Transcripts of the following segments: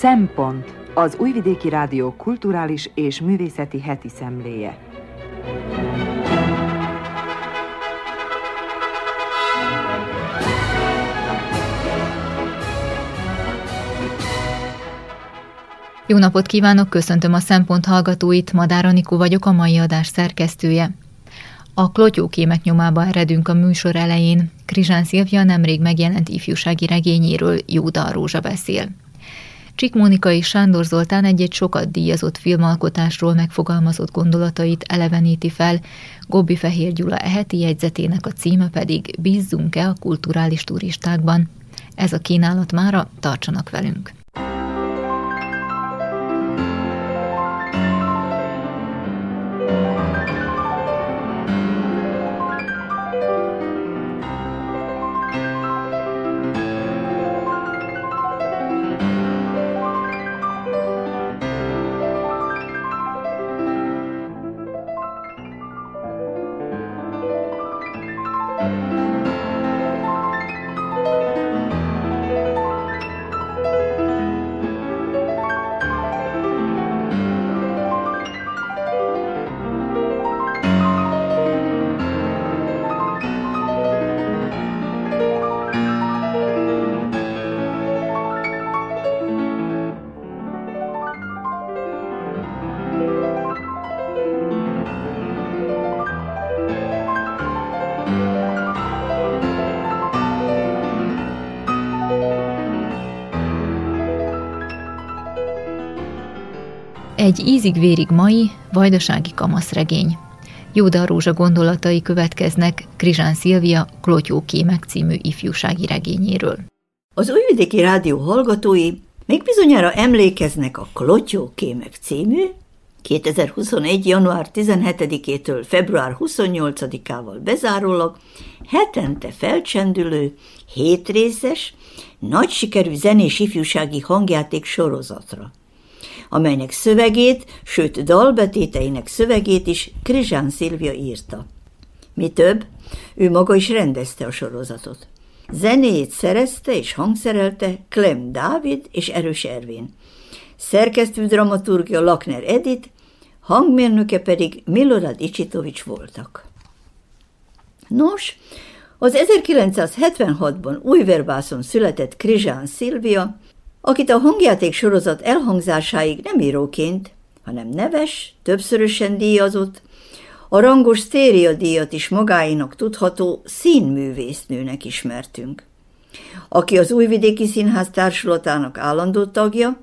Szempont az Újvidéki Rádió kulturális és művészeti heti szemléje. Jó napot kívánok, köszöntöm a Szempont hallgatóit, Madár Anikó vagyok, a mai adás szerkesztője. A klotyókémek nyomába eredünk a műsor elején. Krizsán Szilvia nemrég megjelent ifjúsági regényéről Júda Rózsa beszél. Csik Mónika és Sándor Zoltán egy-egy sokat díjazott filmalkotásról megfogalmazott gondolatait eleveníti fel, Gobbi Fehér Gyula eheti jegyzetének a címe pedig Bízzunk-e a kulturális turistákban. Ez a kínálat mára, tartsanak velünk! Egy ízig-vérig mai, vajdasági kamaszregény. Jóda Rózsa gondolatai következnek Krizsán Szilvia Klotyó Kémek című ifjúsági regényéről. Az Újvidéki Rádió hallgatói még bizonyára emlékeznek a Klotyó Kémek című 2021. január 17-től február 28-ával bezárólag hetente felcsendülő, hétrészes, nagy sikerű zenés ifjúsági hangjáték sorozatra amelynek szövegét, sőt dalbetéteinek szövegét is Krizsán Szilvia írta. Mi több, ő maga is rendezte a sorozatot. Zenéjét szerezte és hangszerelte Klem Dávid és Erős Ervin. Szerkesztő dramaturgia Lakner Edith, hangmérnöke pedig Milorad Icsitovics voltak. Nos, az 1976-ban Újverbászon született Krizsán Szilvia akit a hangjáték sorozat elhangzásáig nem íróként, hanem neves, többszörösen díjazott, a rangos sztéria díjat is magáinak tudható színművésznőnek ismertünk, aki az Újvidéki Színház társulatának állandó tagja,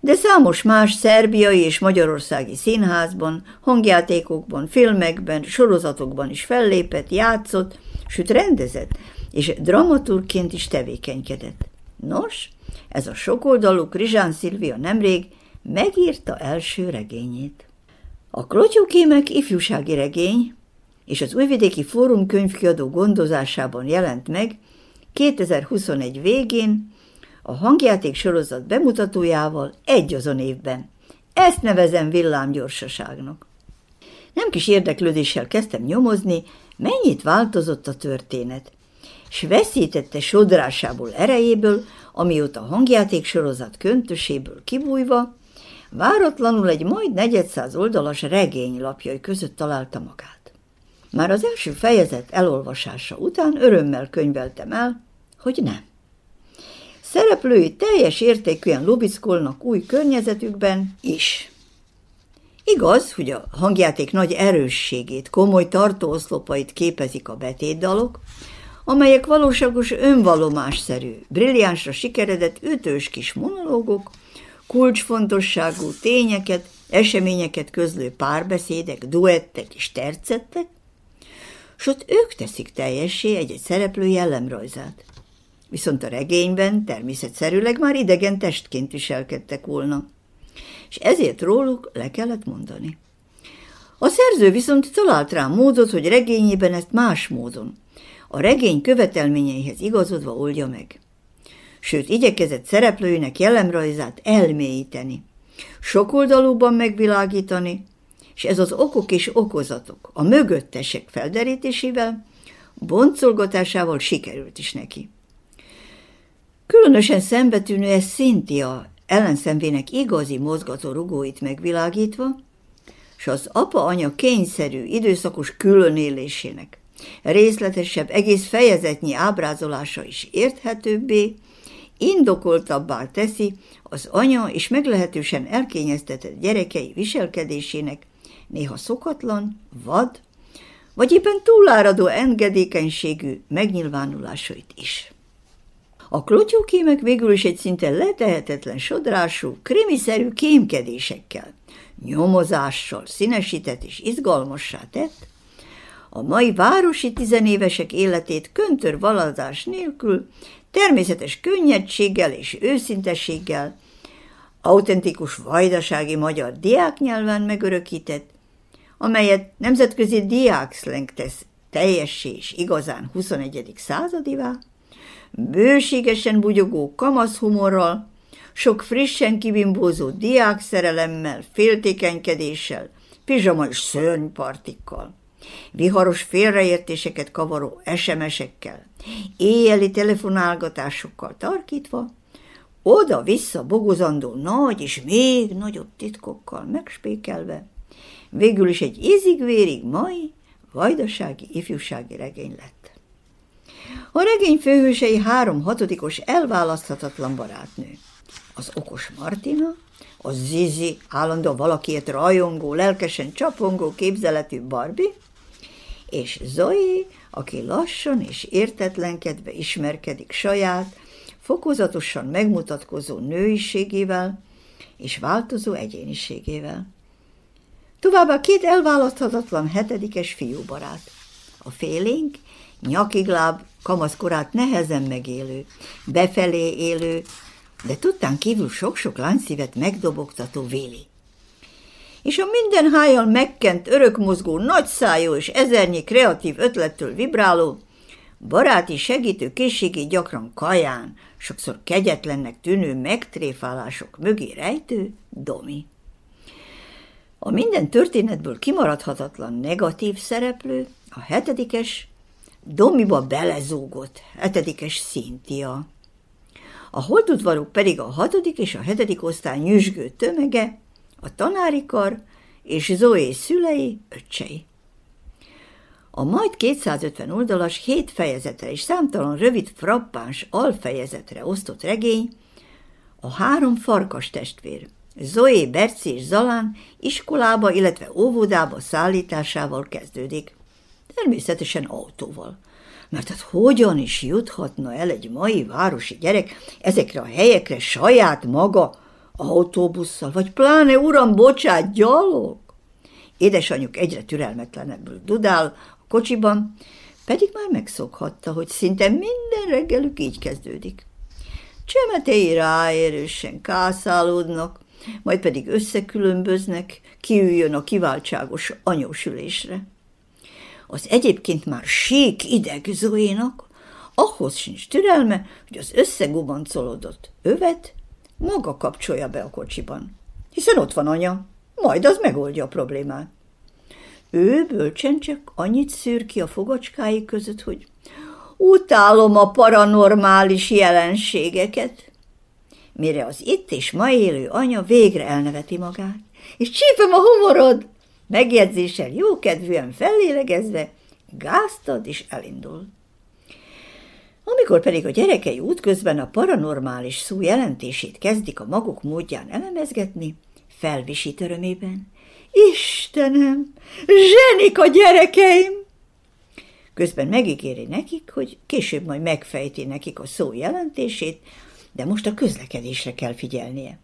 de számos más szerbiai és magyarországi színházban, hangjátékokban, filmekben, sorozatokban is fellépett, játszott, sőt rendezett, és dramaturgként is tevékenykedett. Nos, ez a sokoldalú Krizsán Szilvia nemrég megírta első regényét. A Klotyókémek ifjúsági regény és az Újvidéki Fórum könyvkiadó gondozásában jelent meg 2021 végén a hangjáték sorozat bemutatójával egy azon évben. Ezt nevezem villámgyorsaságnak. Nem kis érdeklődéssel kezdtem nyomozni, mennyit változott a történet, s veszítette sodrásából erejéből, amióta a hangjáték sorozat köntöséből kibújva, váratlanul egy majd negyedszáz oldalas regény lapjai között találta magát. Már az első fejezet elolvasása után örömmel könyveltem el, hogy nem. Szereplői teljes értékűen lubickolnak új környezetükben is. Igaz, hogy a hangjáték nagy erősségét, komoly tartóoszlopait képezik a betétdalok, amelyek valóságos önvalomásszerű, brilliánsra sikeredett ütős kis monológok, kulcsfontosságú tényeket, eseményeket közlő párbeszédek, duettek és tercettek, s ott ők teszik teljessé egy-egy szereplő jellemrajzát. Viszont a regényben természetszerűleg már idegen testként viselkedtek volna, és ezért róluk le kellett mondani. A szerző viszont talált rá módot, hogy regényében ezt más módon, a regény követelményeihez igazodva oldja meg. Sőt, igyekezett szereplőinek jellemrajzát elmélyíteni, sokoldalúban megvilágítani, és ez az okok és okozatok, a mögöttesek felderítésével, boncolgatásával sikerült is neki. Különösen szembetűnő ez Cynthia, ellenszenvének igazi mozgató rugóit megvilágítva, és az apa-anya kényszerű, időszakos különélésének részletesebb, egész fejezetnyi ábrázolása is érthetőbbé, indokoltabbá teszi az anya és meglehetősen elkényeztetett gyerekei viselkedésének néha szokatlan, vad, vagy éppen túláradó engedékenységű megnyilvánulásait is. A klotyókémek végül is egy szinte letehetetlen sodrású, krimiszerű kémkedésekkel, nyomozással színesített és izgalmassá tett, a mai városi tizenévesek életét köntör valadás nélkül, természetes könnyedséggel és őszintességgel, autentikus vajdasági magyar diáknyelven megörökített, amelyet nemzetközi diákszleng tesz teljessé és igazán 21. századivá, bőségesen bugyogó kamaszhumorral, sok frissen kibimbózó diákszerelemmel, féltékenykedéssel, pizsama és szörnypartikkal, viharos félreértéseket kavaró SMS-ekkel, éjjeli telefonálgatásokkal tarkítva, oda-vissza bogozandó nagy és még nagyobb titkokkal megspékelve, végül is egy ízig-vérig mai, vajdasági ifjúsági regény lett. A regény főhősei három hatodikos elválaszthatatlan barátnő. Az okos Martina, a Zizi, állandó valakiért rajongó, lelkesen csapongó képzeletű Barbie, és Zoe, aki lassan és értetlenkedve ismerkedik saját, fokozatosan megmutatkozó nőiségével és változó egyéniségével. Továbbá két elválaszthatatlan hetedikes fiúbarát. A félénk, nyakigláb, kamaszkorát nehezen megélő, befelé élő, de tudtán kívül sok-sok lányszívet megdobogtató Véli. És a minden hájjal megkent, örökmozgó, nagyszájú és ezernyi kreatív ötlettől vibráló, baráti segítő készségét gyakran kaján, sokszor kegyetlennek tűnő megtréfálások mögé rejtő Domi. A minden történetből kimaradhatatlan negatív szereplő, a hetedikes, Domiba belezúgott hetedikes Szintia. A holdudvarok pedig a hatodik és a hetedik osztály nyüzsgő tömege, a tanári kar és Zoé szülei, öccsei. A majd 250 oldalas hét fejezetre és számtalan rövid frappáns alfejezetre osztott regény a három farkas testvér, Zoé, Berci és Zalán iskolába, illetve óvodába szállításával kezdődik. Természetesen autóval. Mert hát hogyan is juthatna el egy mai városi gyerek ezekre a helyekre saját maga autóbusszal, vagy pláne, uram, bocsát, gyalog? Édesanyjuk egyre türelmetlenebbül dudál a kocsiban, pedig már megszokhatta, hogy szinte minden reggelük így kezdődik. Csemetei ráérősen kászálódnak, majd pedig összekülönböznek, kiüljön a kiváltságos anyósülésre. Az egyébként már sík ideg Zoénak, ahhoz sincs türelme, hogy az összegubancolódott övet maga kapcsolja be a kocsiban. Hiszen ott van anya, majd az megoldja a problémát. Ő bölcsen csak annyit szűr ki a fogacskái között, hogy utálom a paranormális jelenségeket, mire az itt és ma élő anya végre elneveti magát, és csípem a humorod, megjegyzéssel jókedvűen fellélegezve, gáztad és elindul. Amikor pedig a gyerekei útközben a paranormális szó jelentését kezdik a maguk módján elemezgetni, felvisít örömében. Istenem, zsenik a gyerekeim! Közben megígéri nekik, hogy később majd megfejti nekik a szó jelentését, de most a közlekedésre kell figyelnie.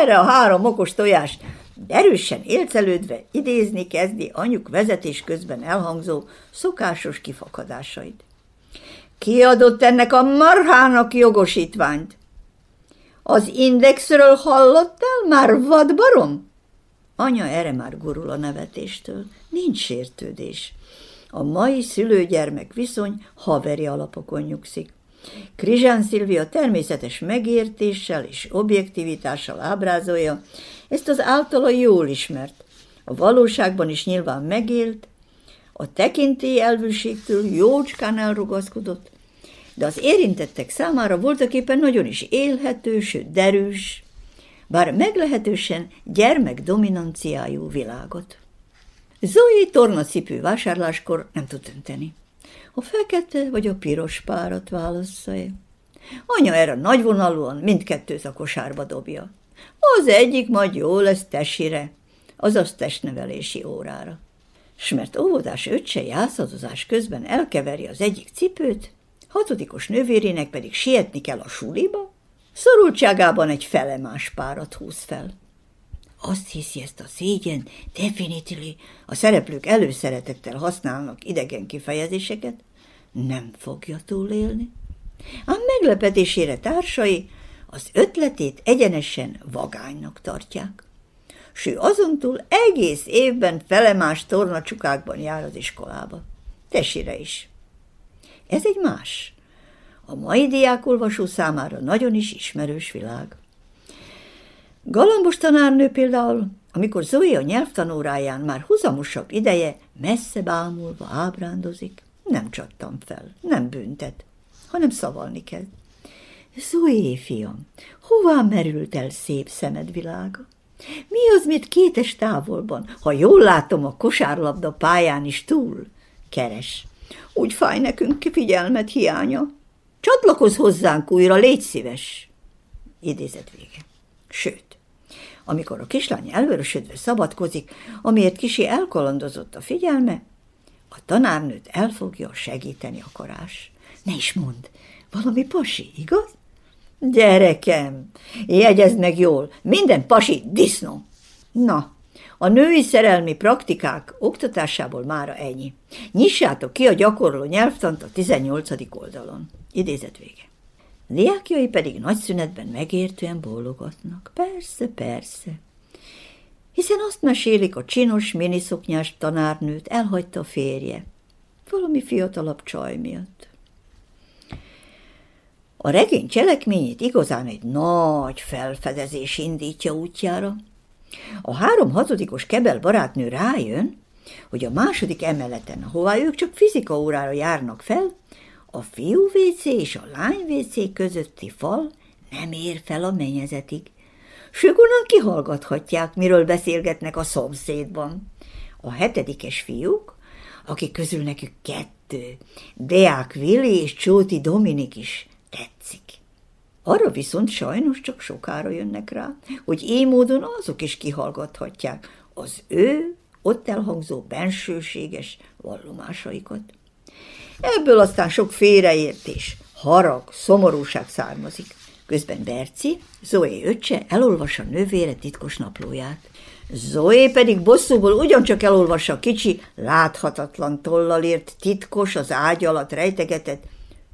Erre a három okos tojást erősen élcelődve idézni kezdi anyuk vezetés közben elhangzó szokásos kifakadásait. Ki adott ennek a marhának jogosítványt? Az indexről hallottál már, vadbarom? Anya erre már gurul a nevetéstől. Nincs sértődés. A mai szülőgyermek viszony haveri alapokon nyugszik. Krizsán Szilvia természetes megértéssel és objektivitással ábrázolja ezt az általa jól ismert, a valóságban is nyilván megélt, a tekintély elvűségtől jócskán elrugaszkodott, de az érintettek számára voltak éppen nagyon is élhető, sőt derűs, bár meglehetősen gyermek dominanciájú világot. Zoe tornacipő vásárláskor nem tud dönteni. A fekete vagy a piros párat válassza-e? Anya erre nagyvonalúan mindkettőt a kosárba dobja. Az egyik majd jó lesz tesire, azaz testnevelési órára. S mert óvodás öccse jászadozás közben elkeveri az egyik cipőt, hatodikos nővérének pedig sietni kell a suliba, szorultságában egy felemás párat húz fel. Azt hiszi ezt a szégyen, definitely a szereplők előszeretettel használnak idegen kifejezéseket, nem fogja túlélni. Ám meglepetésére társai az ötletét egyenesen vagánynak tartják. S ő azontúl egész évben felemás tornacsukákban jár az iskolába. Tesire is. Ez egy más, a mai diákolvasó számára nagyon is ismerős világ. Galambos tanárnő például, amikor Zoe a nyelvtanóráján már huzamosabb ideje messze bámulva ábrándozik, nem csattam fel, nem büntet, hanem szavalni kell. Zoé, fiam, hová merült el szép szemed világa? Mi az, mit kétes távolban, ha jól látom a kosárlabda pályán is túl? Keres. Úgy fáj nekünk figyelmet hiánya. Csatlakozz hozzánk újra, légy szíves. Idézet vége. Sőt, amikor a kislány elvörösödve szabadkozik, amiért kisi elkalandozott a figyelme, a tanárnőt el fogja segíteni a karás. Ne is mond, valami pasi, igaz? Gyerekem, jegyezd meg jól, minden pasi disznó. Na, a női szerelmi praktikák oktatásából mára ennyi. Nyissátok ki a gyakorló nyelvtant a 18. oldalon. Idézet vége. Diákjai pedig nagy szünetben megértően bólogatnak. Persze, persze. Hiszen azt mesélik, a csinos, miniszoknyás tanárnőt elhagyta a férje. Valami fiatalabb csaj miatt. A regény cselekményét igazán egy nagy felfedezés indítja útjára. A három hatodikos kebel barátnő rájön, hogy a második emeleten, ahová ők csak fizika órára járnak fel, a fiú WC és a lány WC közötti fal nem ér fel a mennyezetig. Sögunan kihallgathatják, miről beszélgetnek a szomszédban. A hetedikes fiúk, akik közül nekük kettő, Deák Vili és Csóti Dominik is tetszik. Arra viszont sajnos csak sokára jönnek rá, hogy így módon azok is kihallgathatják az ő ott elhangzó bensőséges vallomásaikat. Ebből aztán sok félreértés, harag, szomorúság származik. Közben Berci, Zoé öccse elolvassa nővére titkos naplóját. Zoé pedig bosszúból ugyancsak elolvassa kicsi, láthatatlan tollal írt titkos, az ágy alatt rejtegetett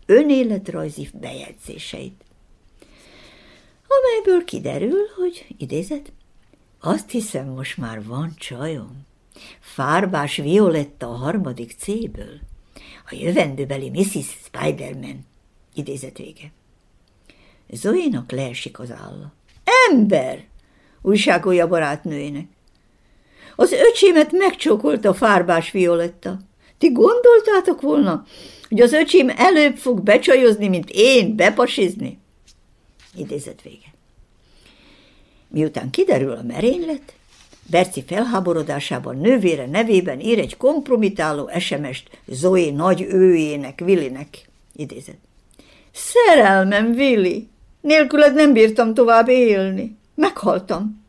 önéletrajzi bejegyzéseit. Amelyből kiderül, hogy, idézet, azt hiszem, most már van csajom. Fárbás Violetta a harmadik C-ből a jövendőbeli Mrs. Spiderman. Idézet vége. Zoénak leesik az álla. Ember! újságolja barátnőjének. Az öcsémet megcsókolta a fárbás Violetta. Ti gondoltátok volna, hogy az öcsém előbb fog becsajozni, mint én bepasizni? Idézet vége. Miután kiderül a merénylet, Berci felháborodásában nővére nevében ír egy kompromitáló SMS-t Zoé nagy őjének, Willinek. Idézett. Szerelmem, Willi! Nélküled nem bírtam tovább élni. Meghaltam.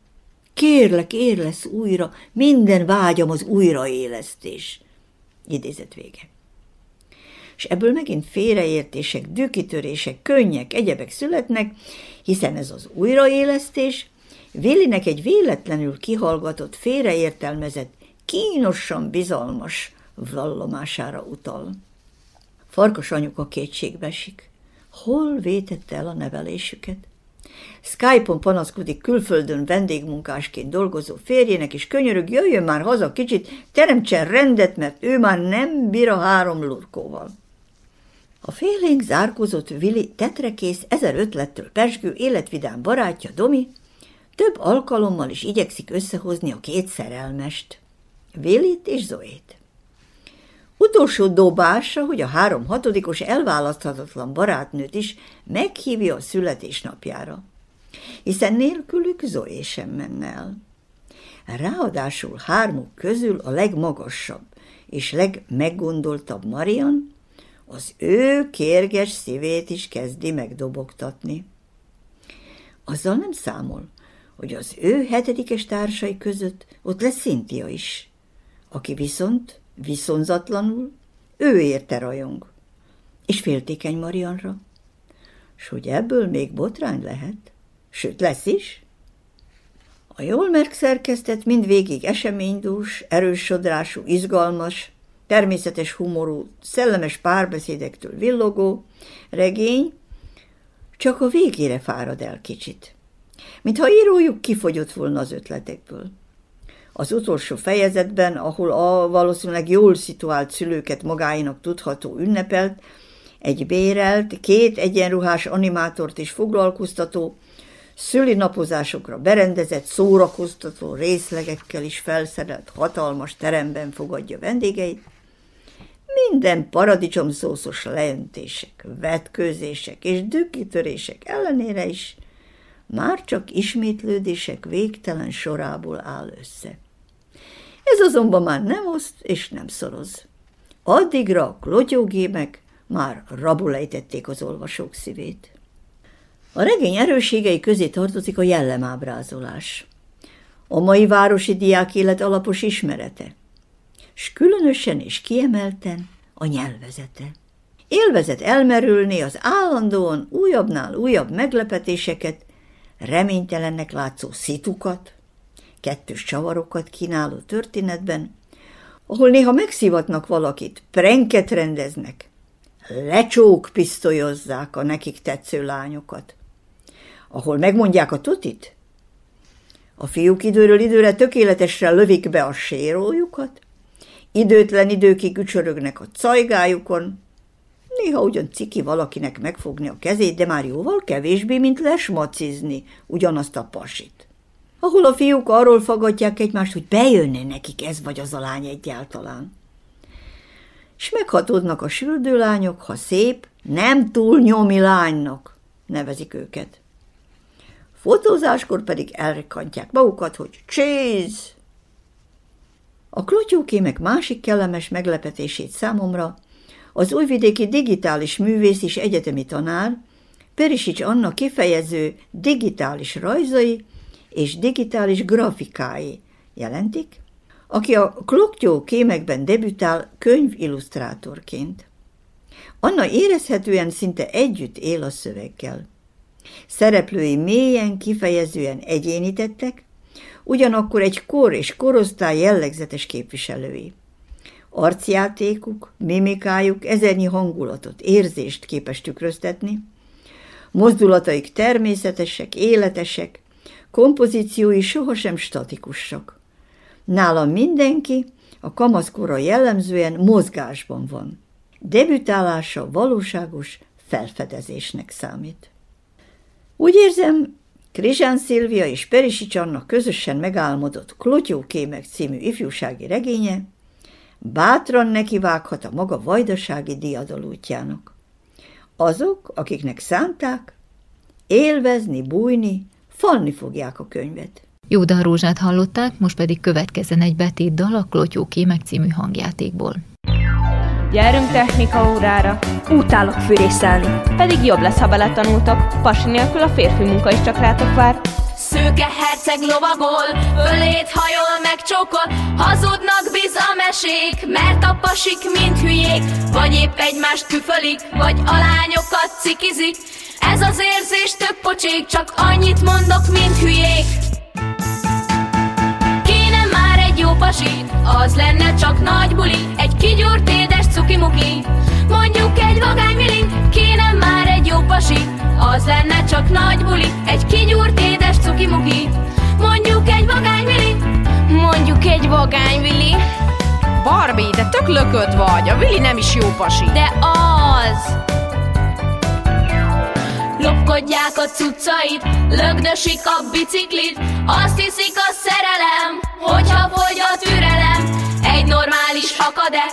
Kérlek, lesz újra, minden vágyam az újraélesztés. Idézet vége. És ebből megint félreértések, dükitörések, könnyek, egyebek születnek, hiszen ez az újraélesztés Villinek egy véletlenül kihallgatott, félreértelmezett, kínosan bizalmas vallomására utal. Farkas anyuka kétségbe. Hol vétette el a nevelésüket? Skype-on panaszkodik külföldön vendégmunkásként dolgozó férjének, és könyörög, jöjjön már haza kicsit, teremtsen rendet, mert ő már nem bír a három lurkóval. A félénk zárkozott Vili tetrekész, ezer ötlettől pesgő, életvidám barátja Domi több alkalommal is igyekszik összehozni a két szerelmest, Vélit és Zoét. Utolsó dobása, hogy a három hatodikos elválaszthatatlan barátnőt is meghívja a születésnapjára. hiszen nélkülük Zoé sem menne el. Ráadásul hármuk közül a legmagasabb és legmeggondoltabb Marian az ő kérges szívét is kezdi megdobogtatni. Azzal nem számol, hogy az ő hetedikes társai között ott lesz Szintia is, aki viszont viszonzatlanul ő érte rajong, és féltékeny Marianra, s hogy ebből még botrány lehet, sőt lesz is. A jól megszerkesztett, mindvégig eseménydús, erősodrású, izgalmas, természetes humorú, szellemes párbeszédektől villogó regény csak a végére fárad el kicsit. Mintha írójuk kifogyott volna az ötletekből. Az utolsó fejezetben, ahol a valószínűleg jól szituált szülőket magáinak tudható ünnepelt, egy bérelt, két egyenruhás animátort is foglalkoztató, szülinapozásokra berendezett, szórakoztató részlegekkel is felszerelt hatalmas teremben fogadja vendégeit, minden paradicsomszószos leöntések, vetkőzések és dükkitörések ellenére is már csak ismétlődések végtelen sorából áll össze. Ez azonban már nem oszt és nem szoroz. Addigra a klotyógémek már rabul ejtették az olvasók szívét. A regény erősségei közé tartozik a jellemábrázolás. A mai városi diák élet alapos ismerete, s különösen és kiemelten a nyelvezete. Élvezet elmerülni az állandóan újabbnál újabb meglepetéseket, reménytelennek látszó szitukat, kettős csavarokat kínáló történetben, ahol néha megszivatnak valakit, prenket rendeznek, lecsók pisztolyozzák a nekik tetsző lányokat, ahol megmondják a tutit, a fiúk időről időre tökéletesre lövik be a sérójukat, időtlen időkig ücsörögnek a cajgájukon, néha ugyan ciki valakinek megfogni a kezét, de már jóval kevésbé, mint lesmacizni ugyanazt a pasit. Ahol a fiúk arról fagadják egymást, hogy bejönne nekik ez vagy az a lány egyáltalán. És meghatódnak a süldőlányok, ha szép, nem túl nyomi lánynak nevezik őket. Fotózáskor pedig elrekantják magukat, hogy cheese! A klotyókémek másik kellemes meglepetését számomra az újvidéki digitális művész és egyetemi tanár, Perisics Anna kifejező digitális rajzai és digitális grafikái jelentik, aki a kloktyó kémekben debütál könyvillusztrátorként. Anna érezhetően szinte együtt él a szöveggel. Szereplői mélyen, kifejezően egyénítettek, ugyanakkor egy kor és korosztály jellegzetes képviselői. Arcjátékuk, mimikájuk ezernyi hangulatot, érzést képes tükröztetni, mozdulataik természetesek, életesek, kompozíciói sohasem statikusak. Nála mindenki a kamaszkora jellemzően mozgásban van. Debütálása valóságos felfedezésnek számít. Úgy érzem, Krizsán Szilvia és Perisics Anna közösen megálmodott Klotyókémek című ifjúsági regénye bátran nekivághat a maga vajdasági diadalútjának. Azok, akiknek szánták, élvezni, bújni, falni fogják a könyvet. Jóda Rózsát hallották, most pedig következzen egy betét dal a Klotyókémek című hangjátékból. Gyerünk technika órára! Utálok fűrészelni. Pedig jobb lesz, ha beletanultok. Pasi nélkül a férfi munka is csak rátok vár. Szőke herceg lovagol, fölét hajol, megcsókol, hazudnak biz a mesék, mert a pasik mind hülyék, vagy épp egymást küfölik, vagy a lányokat cikizik. Ez az érzés tök pocsék, csak annyit mondok, mint hülyék. Jó pasi, az lenne csak nagy buli, egy kigyúrt édes cuki-muki. Mondjuk egy vagány milin, kéne már egy jó pasi, az lenne csak nagy buli, egy kigyúrt édes cuki-muki. Mondjuk egy vagány vili, mondjuk egy vagány vili. Barbie, de tök lökött vagy, a Vili nem is jó pasi. De az! Lopkodják a cuccait, lögdösik a biciklit. Azt hiszik a szerelem, hogyha fogy a türelem. Egy normális akad-e?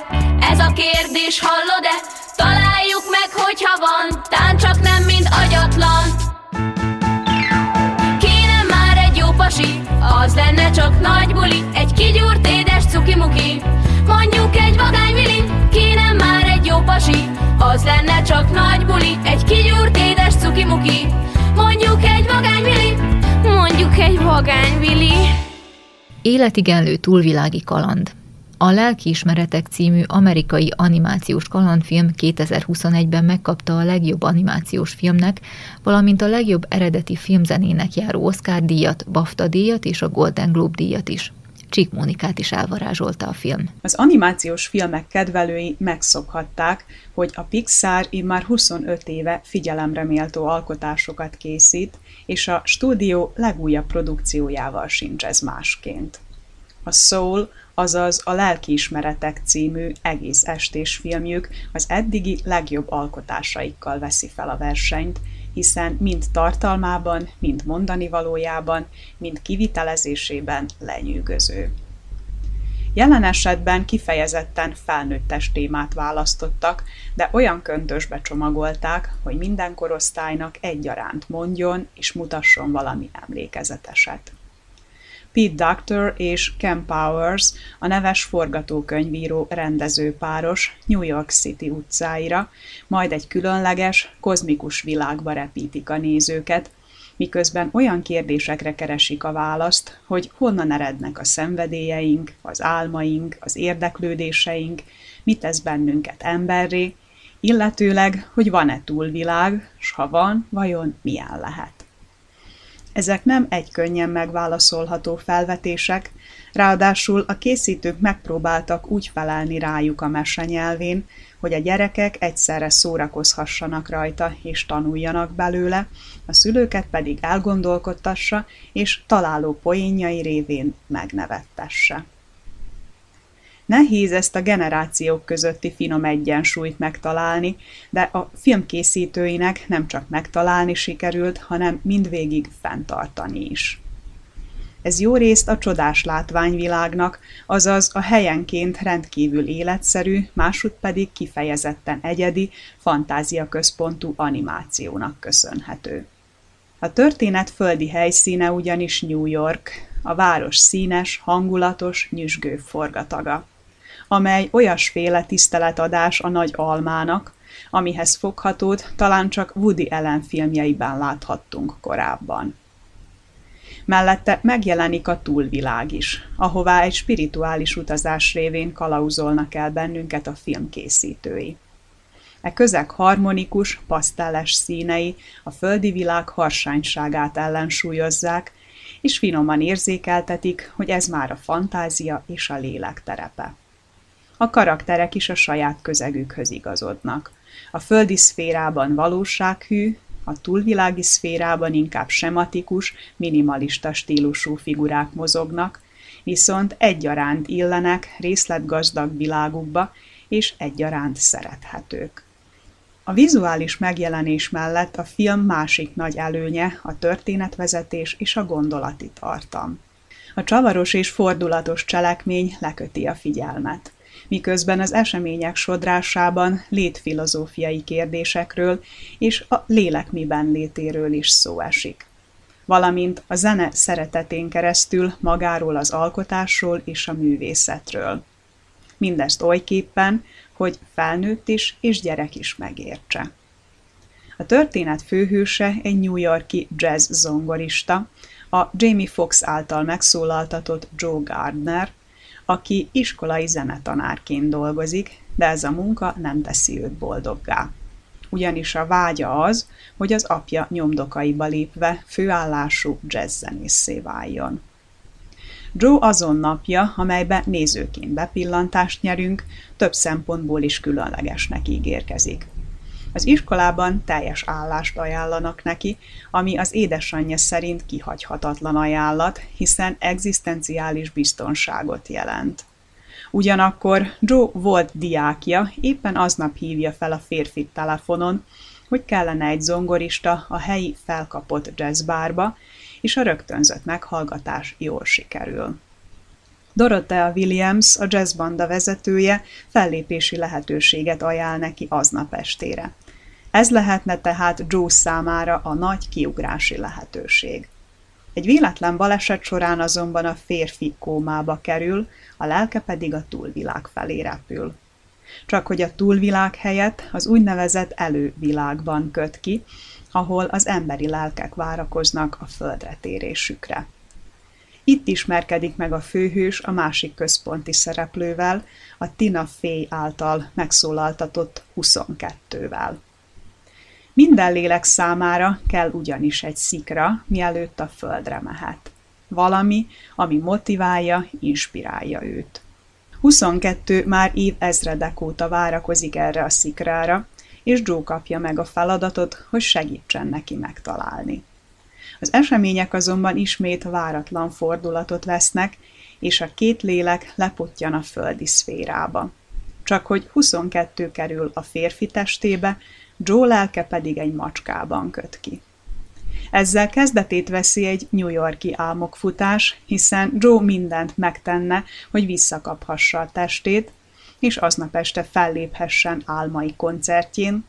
Ez a kérdés hallod-e? Találjuk meg, hogyha van, tán csak nem mind agyatlan. Kéne már egy jó pasi, az lenne csak nagy buli. Egy kigyúrt édes cukimuki, mondjuk egy vagány vili. Kéne már egy jó pasi, az lenne csak nagy buli. Egy vagányvili, mondjuk egy vagányvili. Életigenlő túlvilági kaland. A Lelkiismeretek című amerikai animációs kalandfilm 2021-ben megkapta a legjobb animációs filmnek, valamint a legjobb eredeti filmzenének járó Oscar díjat, BAFTA díjat és a Golden Globe díjat is. Csík Mónikát is elvarázsolta a film. Az animációs filmek kedvelői megszokhatták, hogy a Pixar már 25 éve figyelemre méltó alkotásokat készít, és a stúdió legújabb produkciójával sincs ez másként. A Soul, azaz a Lelkiismeretek című egész estés filmjük az eddigi legjobb alkotásaikkal veszi fel a versenyt, hiszen mind tartalmában, mind mondani valójában, mind kivitelezésében lenyűgöző. Jelen esetben kifejezetten felnőttes témát választottak, de olyan köntösbe csomagolták, hogy minden korosztálynak egyaránt mondjon és mutasson valami emlékezeteset. Pete Doctor és Ken Powers, a neves forgatókönyvíró rendező páros New York City utcáira, majd egy különleges, kozmikus világba repítik a nézőket, miközben olyan kérdésekre keresik a választ, hogy honnan erednek a szenvedélyeink, az álmaink, az érdeklődéseink, mit tesz bennünket emberré, illetőleg, hogy van-e túlvilág, s ha van, vajon milyen lehet. Ezek nem egy könnyen megválaszolható felvetések, ráadásul a készítők megpróbáltak úgy felelni rájuk a mese nyelvén, hogy a gyerekek egyszerre szórakozhassanak rajta és tanuljanak belőle, a szülőket pedig elgondolkodtassa és találó poénjai révén megnevettesse. Nehéz ezt a generációk közötti finom egyensúlyt megtalálni, de a filmkészítőinek nem csak megtalálni sikerült, hanem mindvégig fenntartani is. Ez jó részt a csodás látványvilágnak, azaz a helyenként rendkívül életszerű, másút pedig kifejezetten egyedi, fantáziaközpontú animációnak köszönhető. A történet földi helyszíne ugyanis New York, a város színes, hangulatos, nyüzsgő forgataga amely olyasféle tiszteletadás a nagy almának, amihez foghatót talán csak Woody Allen filmjeiben láthattunk korábban. Mellette megjelenik a túlvilág is, ahová egy spirituális utazás révén kalauzolnak el bennünket a film készítői. E közeg harmonikus, pasztelles színei a földi világ harsányságát ellensúlyozzák, és finoman érzékeltetik, hogy ez már a fantázia és a lélek terepe a karakterek is a saját közegükhöz igazodnak. A földi szférában valósághű, a túlvilági szférában inkább sematikus, minimalista stílusú figurák mozognak, viszont egyaránt illenek részletgazdag világukba, és egyaránt szerethetők. A vizuális megjelenés mellett a film másik nagy előnye a történetvezetés és a gondolati tartam. A csavaros és fordulatos cselekmény leköti a figyelmet miközben az események sodrásában létfilozófiai kérdésekről és a lélek miben létéről is szó esik valamint a zene szeretetén keresztül magáról az alkotásról és a művészetről. Mindezt olyképpen, hogy felnőtt is és gyerek is megértse. A történet főhőse egy New Yorki jazz zongorista, a Jamie Foxx által megszólaltatott Joe Gardner, aki iskolai zenetanárként dolgozik, de ez a munka nem teszi őt boldoggá. Ugyanis a vágya az, hogy az apja nyomdokaiba lépve főállású jazzzenészé váljon. Joe azon napja, amelybe nézőként bepillantást nyerünk, több szempontból is különlegesnek ígérkezik. Az iskolában teljes állást ajánlanak neki, ami az édesanyja szerint kihagyhatatlan ajánlat, hiszen egzisztenciális biztonságot jelent. Ugyanakkor Joe volt diákja, éppen aznap hívja fel a férfit telefonon, hogy kellene egy zongorista a helyi felkapott jazzbárba, és a rögtönzött meghallgatás jól sikerül. Dorothea Williams, a jazzbanda vezetője, fellépési lehetőséget ajánl neki aznap estére. Ez lehetne tehát Joe számára a nagy kiugrási lehetőség. Egy véletlen baleset során azonban a férfi kómába kerül, a lelke pedig a túlvilág felé repül. csak hogy a túlvilág helyett az úgynevezett elővilágban köt ki, ahol az emberi lelkek várakoznak a földre térésükre. Itt ismerkedik meg a főhős a másik központi szereplővel, a Tina Fey által megszólaltatott 22-vel. Minden lélek számára kell ugyanis egy szikra, mielőtt a földre mehet. Valami, ami motiválja, inspirálja őt. 22 már év ezredek óta várakozik erre a szikrára, és Joe kapja meg a feladatot, hogy segítsen neki megtalálni. Az események azonban ismét váratlan fordulatot vesznek, és a két lélek lepottyan a földi szférába. Csak hogy 22 kerül a férfi testébe, Joe lelke pedig egy macskában köt ki. Ezzel kezdetét veszi egy New Yorki álmokfutás, hiszen Joe mindent megtenne, hogy visszakaphassa a testét, és aznap este felléphessen álmai koncertjén,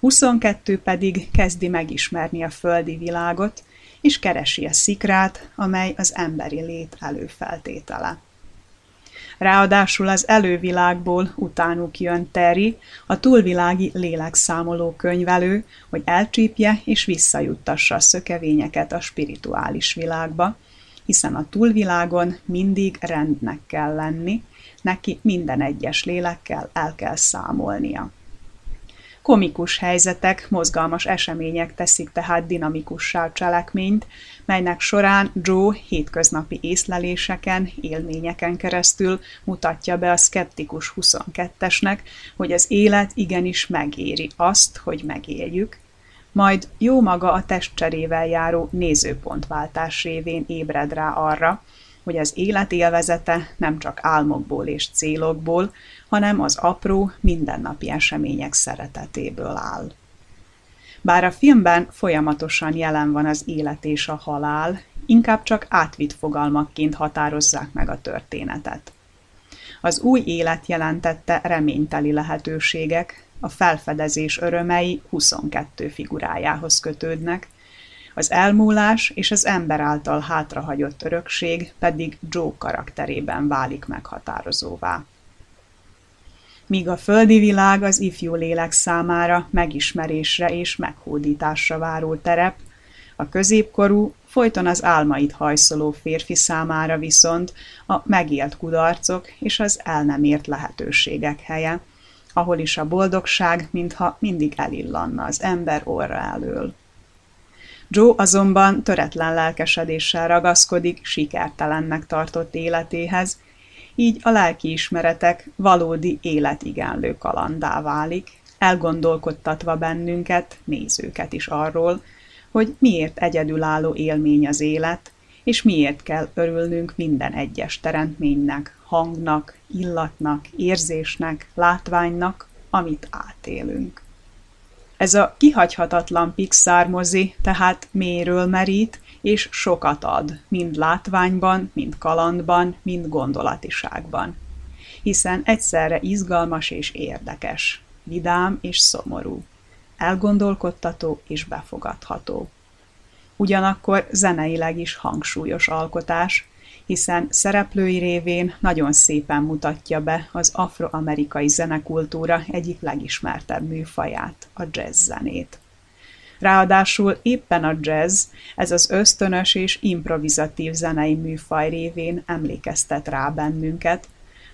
22 pedig kezdi megismerni a földi világot, és keresi a szikrát, amely az emberi lét előfeltétele. Ráadásul az elővilágból utánuk jön Terry, a túlvilági lélekszámoló könyvelő, hogy elcsípje és visszajuttassa a szökevényeket a spirituális világba, hiszen a túlvilágon mindig rendnek kell lenni, neki minden egyes lélekkel el kell számolnia. Komikus helyzetek, mozgalmas események teszik tehát dinamikussá a cselekményt, melynek során Joe hétköznapi észleléseken, élményeken keresztül mutatja be a skeptikus 22-esnek, hogy az élet igenis megéri azt, hogy megéljük, majd jó maga a testcserével járó nézőpontváltás révén ébred rá arra, hogy az élet élvezete nem csak álmokból és célokból, hanem az apró, mindennapi események szeretetéből áll. Bár a filmben folyamatosan jelen van az élet és a halál, inkább csak átvitt fogalmakként határozzák meg a történetet. Az új élet jelentette reményteli lehetőségek, a felfedezés örömei 22 figurájához kötődnek, az elmúlás és az ember által hátrahagyott örökség pedig Joe karakterében válik meghatározóvá. Míg a földi világ az ifjú lélek számára megismerésre és meghódításra váró terep, a középkorú, folyton az álmait hajszoló férfi számára viszont a megélt kudarcok és az el nem ért lehetőségek helye, ahol is a boldogság mintha mindig elillanna az ember orra elől. Joe azonban töretlen lelkesedéssel ragaszkodik sikertelennek tartott életéhez, így a lelkiismeretek valódi életigenlő kalandá válik, elgondolkodtatva bennünket, nézőket is arról, hogy miért egyedülálló élmény az élet, és miért kell örülnünk minden egyes teremtménynek, hangnak, illatnak, érzésnek, látványnak, amit átélünk. Ez a kihagyhatatlan Pixar mozi tehát mélyről merít, és sokat ad, mind látványban, mind kalandban, mind gondolatiságban. Hiszen egyszerre izgalmas és érdekes, vidám és szomorú, elgondolkodtató és befogadható. Ugyanakkor zeneileg is hangsúlyos alkotás, hiszen szereplői révén nagyon szépen mutatja be az afroamerikai zenekultúra egyik legismertebb műfaját, a jazz zenét. Ráadásul éppen a jazz, ez az ösztönös és improvizatív zenei műfaj révén emlékeztet rá bennünket,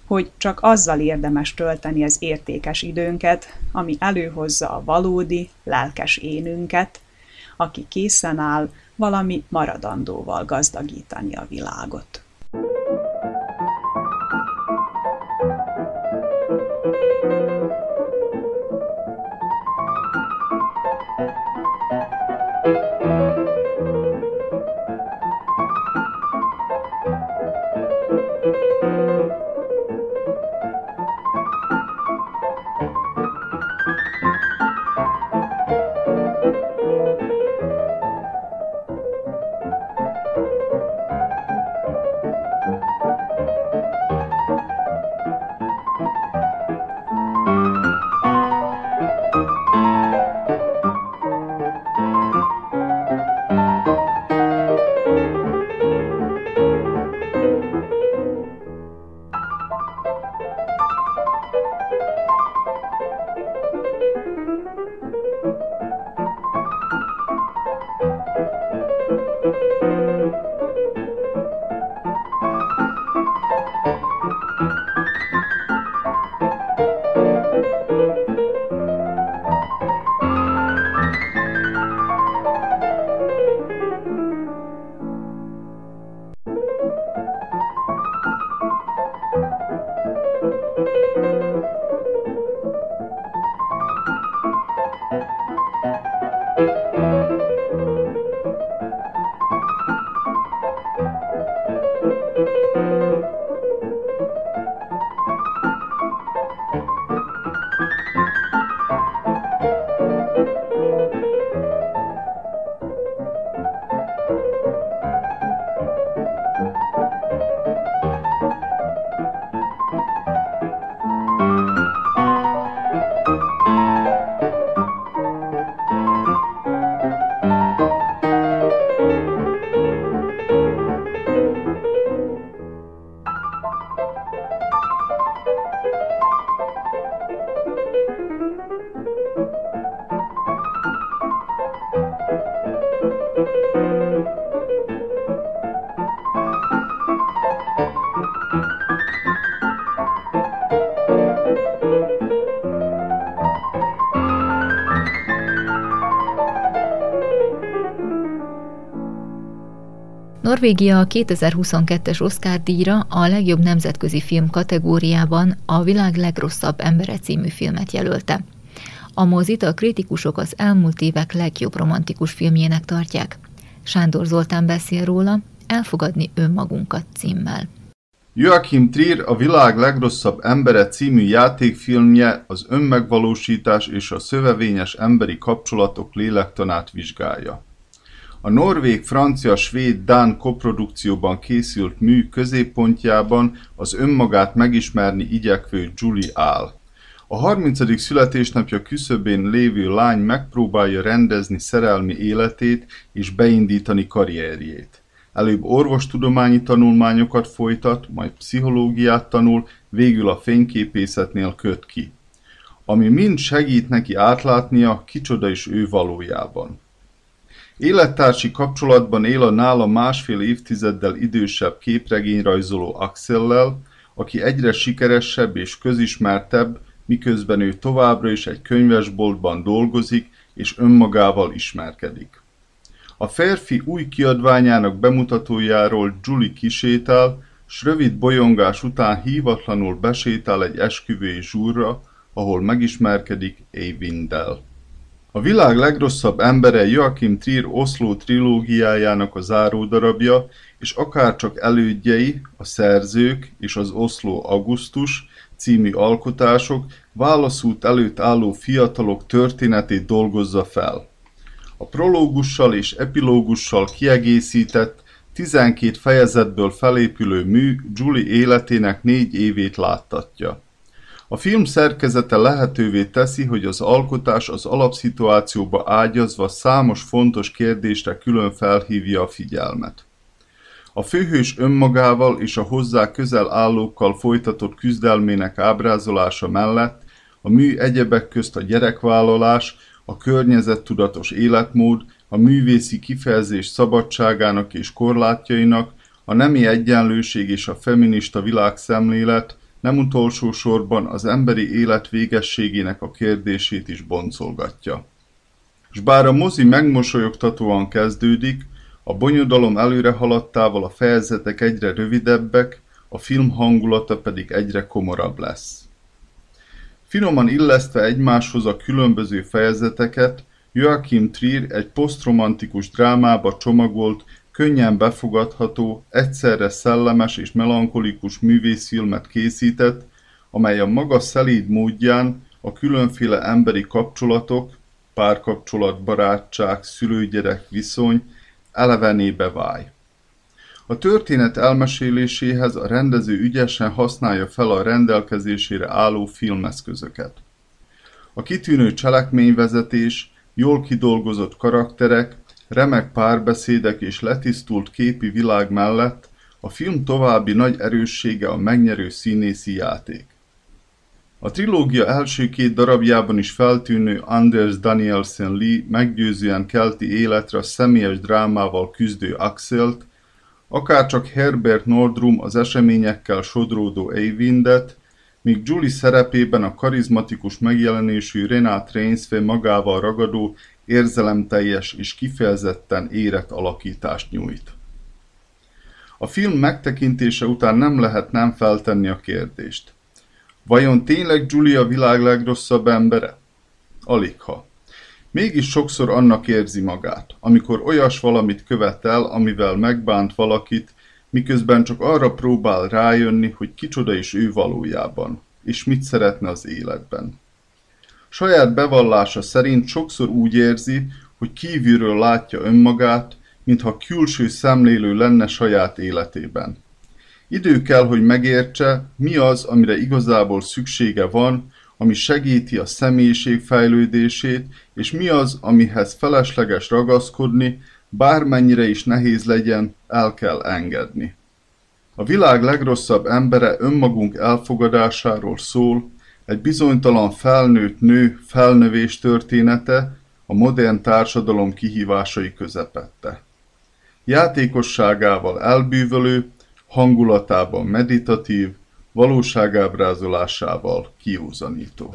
hogy csak azzal érdemes tölteni az értékes időnket, ami előhozza a valódi, lelkes énünket, aki készen áll valami maradandóval gazdagítani a világot. Norvégia a 2022-es Oscar díjra a legjobb nemzetközi film kategóriában a világ legrosszabb embere című filmet jelölte. A mozit a kritikusok az elmúlt évek legjobb romantikus filmjének tartják. Sándor Zoltán beszél róla, Elfogadni önmagunkat címmel. Joachim Trier a világ legrosszabb embere című játékfilmje az önmegvalósítás és a szövevényes emberi kapcsolatok lélektanát vizsgálja. A norvég, francia, svéd, dán koprodukcióban készült mű középpontjában az önmagát megismerni igyekvő Julie áll. A 30. születésnapja küszöbén lévő lány megpróbálja rendezni szerelmi életét és beindítani karrierjét. Előbb orvostudományi tanulmányokat folytat, majd pszichológiát tanul, végül a fényképészetnél köt ki. Ami mind segít neki átlátnia, kicsoda is ő valójában. Élettársi kapcsolatban él a nála másfél évtizeddel idősebb képregényrajzoló Axellel, aki egyre sikeresebb és közismertebb, miközben ő továbbra is egy könyvesboltban dolgozik és önmagával ismerkedik. A férfi új kiadványának bemutatójáról Julie kisétál, s rövid bolyongás után hívatlanul besétál egy esküvői zsúrra, ahol megismerkedik Eivinddel. A világ legrosszabb embere Joachim Trier Oszló trilógiájának a záródarabja, és akárcsak elődjei, a szerzők és az Oszló Augustus című alkotások válaszút előtt álló fiatalok történetét dolgozza fel. A prológussal és epilógussal kiegészített, 12 fejezetből felépülő mű Julie életének négy évét láttatja. A film szerkezete lehetővé teszi, hogy az alkotás az alapszituációba ágyazva számos fontos kérdésre külön felhívja a figyelmet. A főhős önmagával és a hozzá közel állókkal folytatott küzdelmének ábrázolása mellett a mű egyebek közt a gyerekvállalás, a környezettudatos életmód, a művészi kifejezés szabadságának és korlátjainak, a nemi egyenlőség és a feminista világszemlélet, nem utolsó sorban az emberi élet végességének a kérdését is boncolgatja. S bár a mozi megmosolyogtatóan kezdődik, a bonyodalom előre haladtával a fejezetek egyre rövidebbek, a film hangulata pedig egyre komorabb lesz. Finoman illesztve egymáshoz a különböző fejezeteket, Joachim Trier egy posztromantikus drámába csomagolt, könnyen befogadható, egyszerre szellemes és melankolikus művészfilmet készített, amely a maga szelíd módján a különféle emberi kapcsolatok, párkapcsolat, barátság, szülőgyerek viszony elevenébe válj. A történet elmeséléséhez a rendező ügyesen használja fel a rendelkezésére álló filmeszközöket. A kitűnő cselekményvezetés, jól kidolgozott karakterek, remek párbeszédek és letisztult képi világ mellett a film további nagy erőssége a megnyerő színészi játék. A trilógia első két darabjában is feltűnő Anders Danielsen Lee meggyőzően kelti életre a személyes drámával küzdő Axelt, akárcsak Herbert Nordrum az eseményekkel sodródó Eyvindet, míg Julie szerepében a karizmatikus megjelenésű Renát Reinsve magával ragadó, érzelemteljes és kifejezetten érett alakítást nyújt. A film megtekintése után nem lehet nem feltenni a kérdést. Vajon tényleg Julia a világ legrosszabb embere? Aligha. Mégis sokszor annak érzi magát, amikor olyas valamit követel, amivel megbánt valakit, miközben csak arra próbál rájönni, hogy kicsoda is ő valójában, és mit szeretne az életben. Saját bevallása szerint sokszor úgy érzi, hogy kívülről látja önmagát, mintha külső szemlélő lenne saját életében. Idő kell, hogy megértse, mi az, amire igazából szüksége van, ami segíti a személyiség fejlődését, és mi az, amihez felesleges ragaszkodni, bármennyire is nehéz legyen, el kell engedni. A világ legrosszabb embere önmagunk elfogadásáról szól, egy bizonytalan felnőtt nő felnövés története a modern társadalom kihívásai közepette. Játékosságával elbűvölő, hangulatában meditatív, valóságábrázolásával kiúzanító.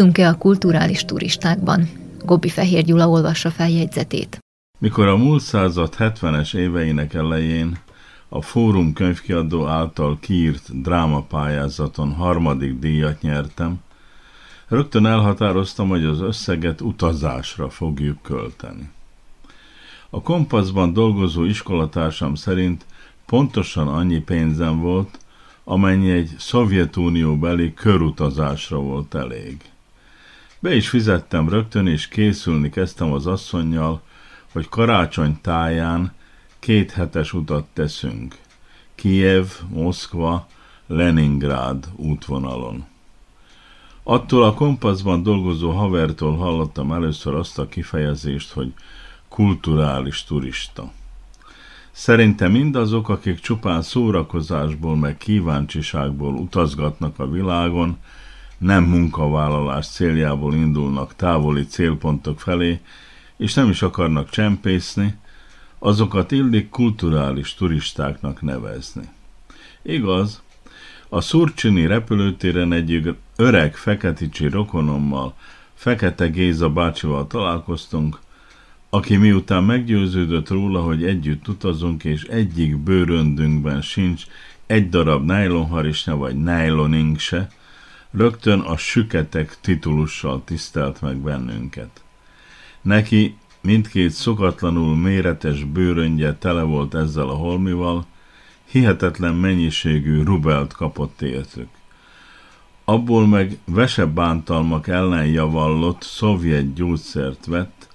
Bízzunk-e a kulturális turistákban? Gobbi Fehér Gyula olvassa feljegyzetét. Mikor a múlt század 70-es éveinek elején a Fórum könyvkiadó által kiírt drámapályázaton harmadik díjat nyertem, rögtön elhatároztam, hogy az összeget utazásra fogjuk költeni. A kompaszban dolgozó iskolatársam szerint pontosan annyi pénzem volt, amennyi egy Szovjetunió beli körutazásra volt elég. Be is fizettem rögtön, és készülni kezdtem az asszonynal, hogy karácsony táján két hetes utat teszünk. Kiev, Moszkva, Leningrád útvonalon. Attól a kompaszban dolgozó havertól hallottam először azt a kifejezést, hogy kulturális turista. Szerintem mindazok, akik csupán szórakozásból meg kíváncsiságból utazgatnak a világon, nem munkavállalás céljából indulnak távoli célpontok felé, és nem is akarnak csempészni, azokat illik kulturális turistáknak nevezni. Igaz, a Szurcsini repülőtéren egy öreg feketicsi rokonommal, Fekete Géza bácsival találkoztunk, aki miután meggyőződött róla, hogy együtt utazunk, és egyik bőröndünkben sincs egy darab nájlonharisnya vagy nájloning se, rögtön a süketek titulussal tisztelt meg bennünket. Neki mindkét szokatlanul méretes bőröngye tele volt ezzel a holmival, hihetetlen mennyiségű rubelt kapott értük. Abból meg vesebántalmak ellen javallott szovjet gyógyszert vett,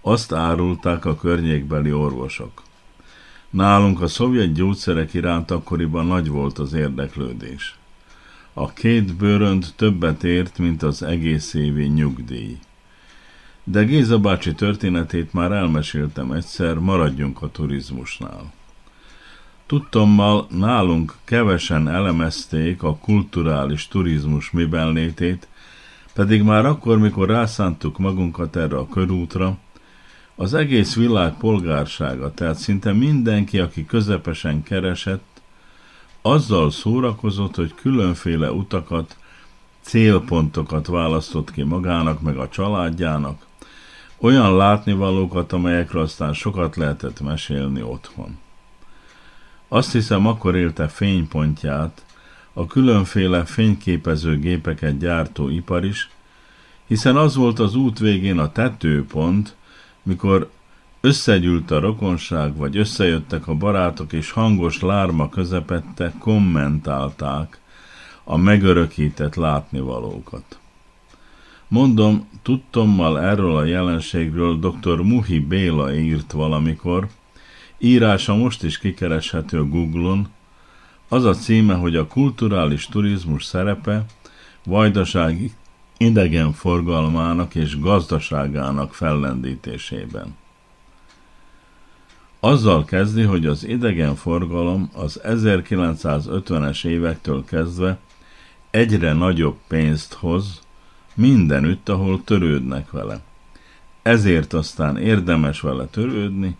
azt árulták a környékbeli orvosok. Nálunk a szovjet gyógyszerek iránt akkoriban nagy volt az érdeklődés. A két bőrönd többet ért, mint az egész évi nyugdíj. De Géza bácsi történetét már elmeséltem egyszer, maradjunk a turizmusnál. Tudtommal nálunk kevesen elemezték a kulturális turizmus miben létét, pedig már akkor, mikor rászántuk magunkat erre a körútra, az egész világ polgársága, tehát szinte mindenki, aki közepesen keresett, azzal szórakozott, hogy különféle utakat, célpontokat választott ki magának, meg a családjának, olyan látnivalókat, amelyekről aztán sokat lehetett mesélni otthon. Azt hiszem, akkor élte fénypontját a különféle fényképező gépeket gyártó ipar is, hiszen az volt az út végén a tetőpont, mikor összegyűlt a rokonság, vagy összejöttek a barátok, és hangos lárma közepette kommentálták a megörökített látnivalókat. Mondom, tudtommal erről a jelenségről dr. Muhi Béla írt valamikor, írása most is kikereshető Google-on, az a címe, hogy a kulturális turizmus szerepe vajdaság idegenforgalmának és gazdaságának fellendítésében. Azzal kezdi, hogy az idegenforgalom az 1950-es évektől kezdve egyre nagyobb pénzt hoz mindenütt, ahol törődnek vele. Ezért aztán érdemes vele törődni,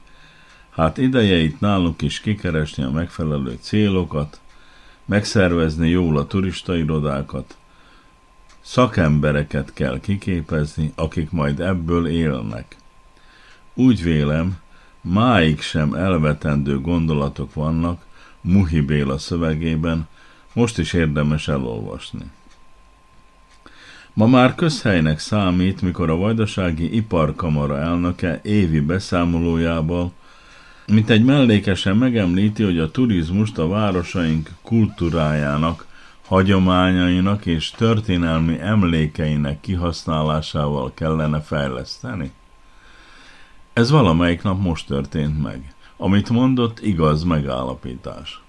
hát ideje itt nálunk is kikeresni a megfelelő célokat, megszervezni jól a turistairodákat, Szakembereket kell kiképezni, akik majd ebből élnek. Úgy vélem, máig sem elvetendő gondolatok vannak Muhi Béla szövegében, most is érdemes elolvasni. Ma már közhelynek számít, mikor a Vajdasági Iparkamara elnöke évi beszámolójából mint egy mellékesen megemlíti, hogy a turizmust a városaink kultúrájának hagyományainak és történelmi emlékeinek kihasználásával kellene fejleszteni? Ez valamelyik nap most történt meg. Amit mondott, igaz megállapítás.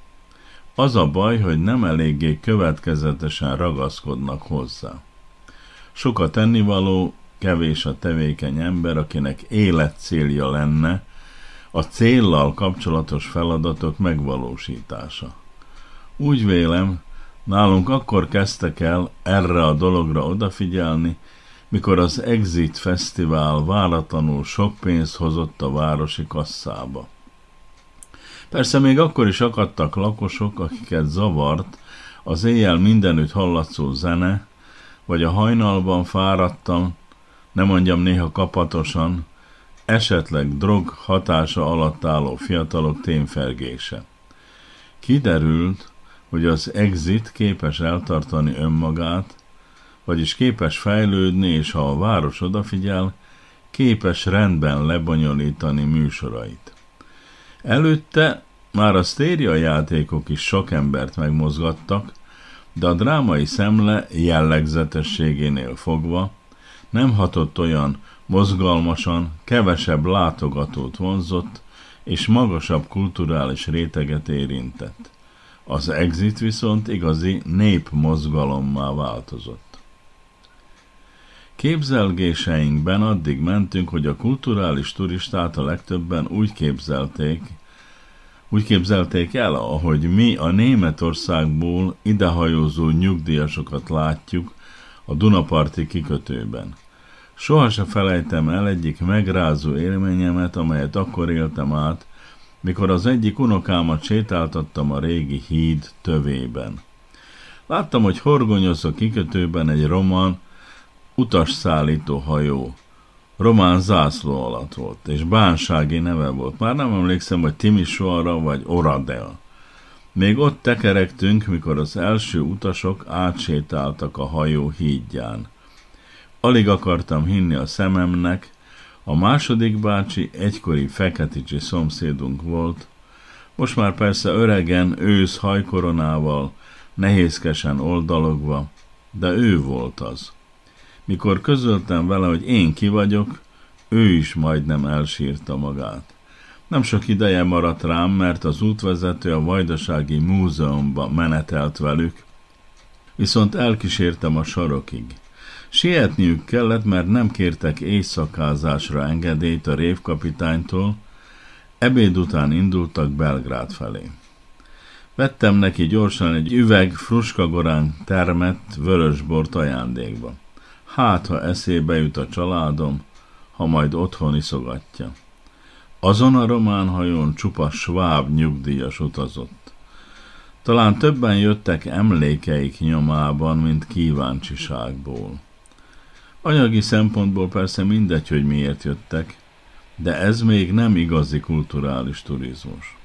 Az a baj, hogy nem eléggé következetesen ragaszkodnak hozzá. Sok a tennivaló, kevés a tevékeny ember, akinek életcélja lenne a céllal kapcsolatos feladatok megvalósítása. Úgy vélem, Nálunk akkor kezdtek el erre a dologra odafigyelni, mikor az Exit Fesztivál váratlanul sok pénzt hozott a városi kasszába. Persze még akkor is akadtak lakosok, akiket zavart az éjjel mindenütt hallatszó zene, vagy a hajnalban fáradtam, nem mondjam néha kapatosan, esetleg drog hatása alatt álló fiatalok témfergése. Kiderült, hogy az exit képes eltartani önmagát, vagyis képes fejlődni, és ha a város odafigyel, képes rendben lebonyolítani műsorait. Előtte már a sztéria játékok is sok embert megmozgattak, de a drámai szemle jellegzetességénél fogva nem hatott olyan mozgalmasan, kevesebb látogatót vonzott, és magasabb kulturális réteget érintett. Az exit viszont igazi népmozgalommá változott. Képzelgéseinkben addig mentünk, hogy a kulturális turistát a legtöbben úgy képzelték, úgy képzelték el, ahogy mi a Németországból idehajózó nyugdíjasokat látjuk a Dunaparti kikötőben. Soha se felejtem el egyik megrázó élményemet, amelyet akkor éltem át, mikor az egyik unokámat sétáltattam a régi híd tövében. Láttam, hogy horgonyoz a kikötőben egy román utasszállító hajó. Román zászló alatt volt, és bánsági neve volt. Már nem emlékszem, hogy Timisoara vagy Oradel. Még ott tekerektünk, mikor az első utasok átsétáltak a hajó hídján. Alig akartam hinni a szememnek, a második bácsi egykori feketicsi szomszédunk volt, most már persze öregen, ősz hajkoronával, nehézkesen oldalogva, de ő volt az. Mikor közöltem vele, hogy én ki vagyok, ő is majdnem elsírta magát. Nem sok ideje maradt rám, mert az útvezető a Vajdasági Múzeumba menetelt velük, viszont elkísértem a sarokig. Sietniük kellett, mert nem kértek éjszakázásra engedélyt a révkapitánytól, ebéd után indultak Belgrád felé. Vettem neki gyorsan egy üveg fruskagorán termett vörösbort ajándékba. Hát, ha eszébe jut a családom, ha majd otthon iszogatja. Azon a román hajón csupa sváb nyugdíjas utazott. Talán többen jöttek emlékeik nyomában, mint kíváncsiságból. Anyagi szempontból persze mindegy, hogy miért jöttek, de ez még nem igazi kulturális turizmus.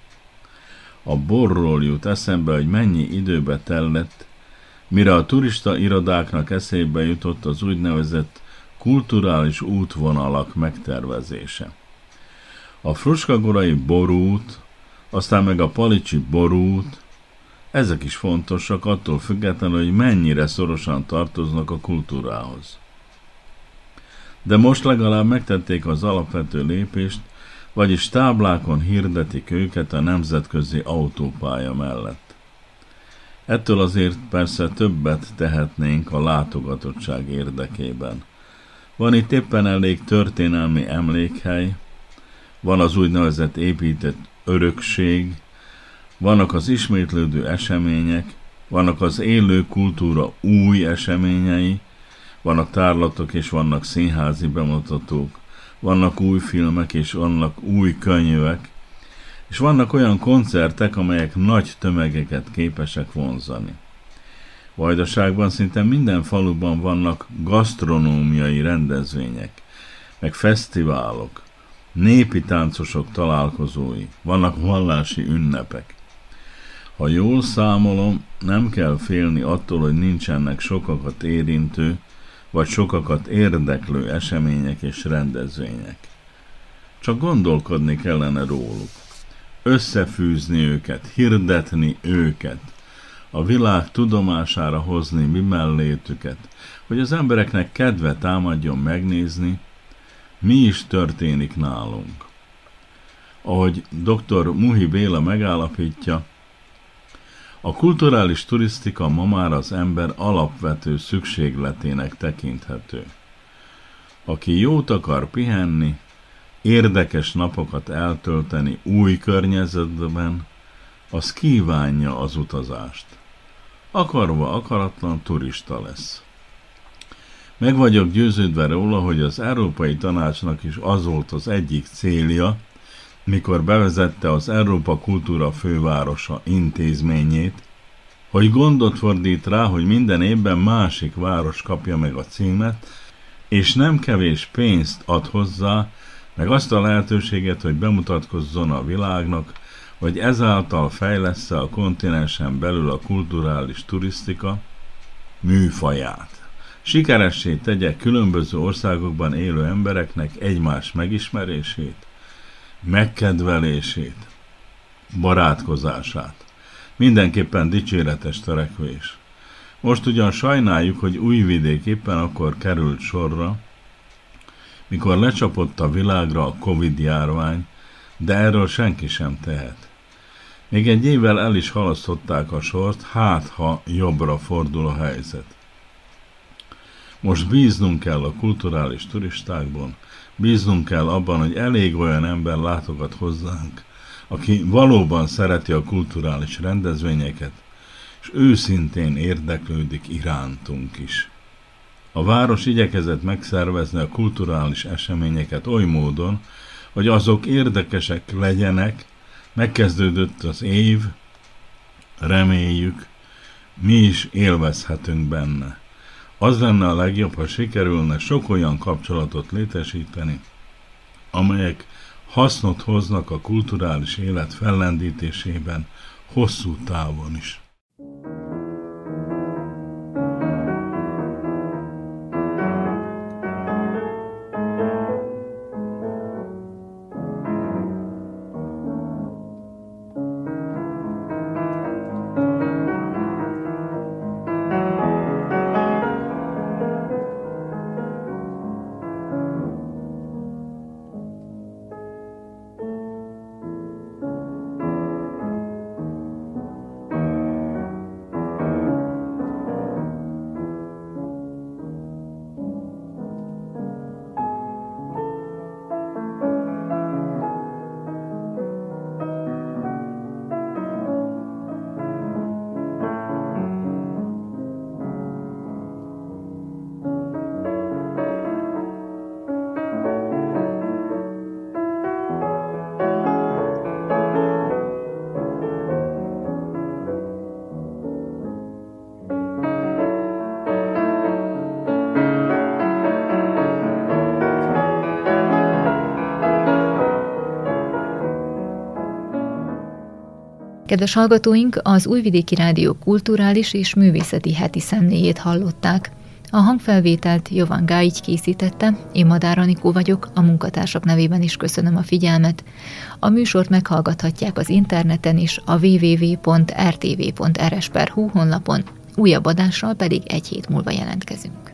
A borról jut eszembe, hogy mennyi időbe tellett, mire a turista irodáknak eszébe jutott az úgynevezett kulturális útvonalak megtervezése. A Fruskagorai borút, aztán meg a Palicsi borút, ezek is fontosak attól függetlenül, hogy mennyire szorosan tartoznak a kultúrához. De most legalább megtették az alapvető lépést, vagyis táblákon hirdetik őket a nemzetközi autópálya mellett. Ettől azért persze többet tehetnénk a látogatottság érdekében. Van itt éppen elég történelmi emlékhely, van az úgynevezett épített örökség, vannak az ismétlődő események, vannak az élő kultúra új eseményei, vannak tárlatok és vannak színházi bemutatók, vannak új filmek és vannak új könyvek, és vannak olyan koncertek, amelyek nagy tömegeket képesek vonzani. Vajdaságban szinte minden faluban vannak gasztronómiai rendezvények, meg fesztiválok, népi táncosok találkozói, vannak vallási ünnepek. Ha jól számolom, nem kell félni attól, hogy nincsenek sokakat érintő, vagy sokakat érdeklő események és rendezvények. Csak gondolkodni kellene róluk, összefűzni őket, hirdetni őket, a világ tudomására hozni mi mellétüket, hogy az embereknek kedve támadjon megnézni, mi is történik nálunk. Ahogy dr. Muhi Béla megállapítja, a kulturális turisztika ma már az ember alapvető szükségletének tekinthető. Aki jót akar pihenni, érdekes napokat eltölteni új környezetben, az kívánja az utazást. Akarva akaratlan turista lesz. Meg vagyok győződve róla, hogy az Európai Tanácsnak is az volt az egyik célja, mikor bevezette az Európa Kultúra Fővárosa intézményét, hogy gondot fordít rá, hogy minden évben másik város kapja meg a címet, és nem kevés pénzt ad hozzá, meg azt a lehetőséget, hogy bemutatkozzon a világnak, hogy ezáltal fejlesz a kontinensen belül a kulturális turisztika műfaját. Sikeressé tegye különböző országokban élő embereknek egymás megismerését, megkedvelését, barátkozását. Mindenképpen dicséretes törekvés. Most ugyan sajnáljuk, hogy Újvidék éppen akkor került sorra, mikor lecsapott a világra a Covid járvány, de erről senki sem tehet. Még egy évvel el is halasztották a sort, hát ha jobbra fordul a helyzet. Most bíznunk kell a kulturális turistákban, bíznunk kell abban, hogy elég olyan ember látogat hozzánk, aki valóban szereti a kulturális rendezvényeket, és őszintén érdeklődik irántunk is. A város igyekezett megszervezni a kulturális eseményeket oly módon, hogy azok érdekesek legyenek, megkezdődött az év, reméljük, mi is élvezhetünk benne. Az lenne a legjobb, ha sikerülne sok olyan kapcsolatot létesíteni, amelyek hasznot hoznak a kulturális élet fellendítésében hosszú távon is. Kedves hallgatóink, az Újvidéki Rádió kulturális és művészeti heti szemléjét hallották. A hangfelvételt Jovan Gáigy készítette, én Madár Anikó vagyok, a munkatársak nevében is köszönöm a figyelmet. A műsort meghallgathatják az interneten is, a www.rtv.rs.hu honlapon, újabb adással pedig egy hét múlva jelentkezünk.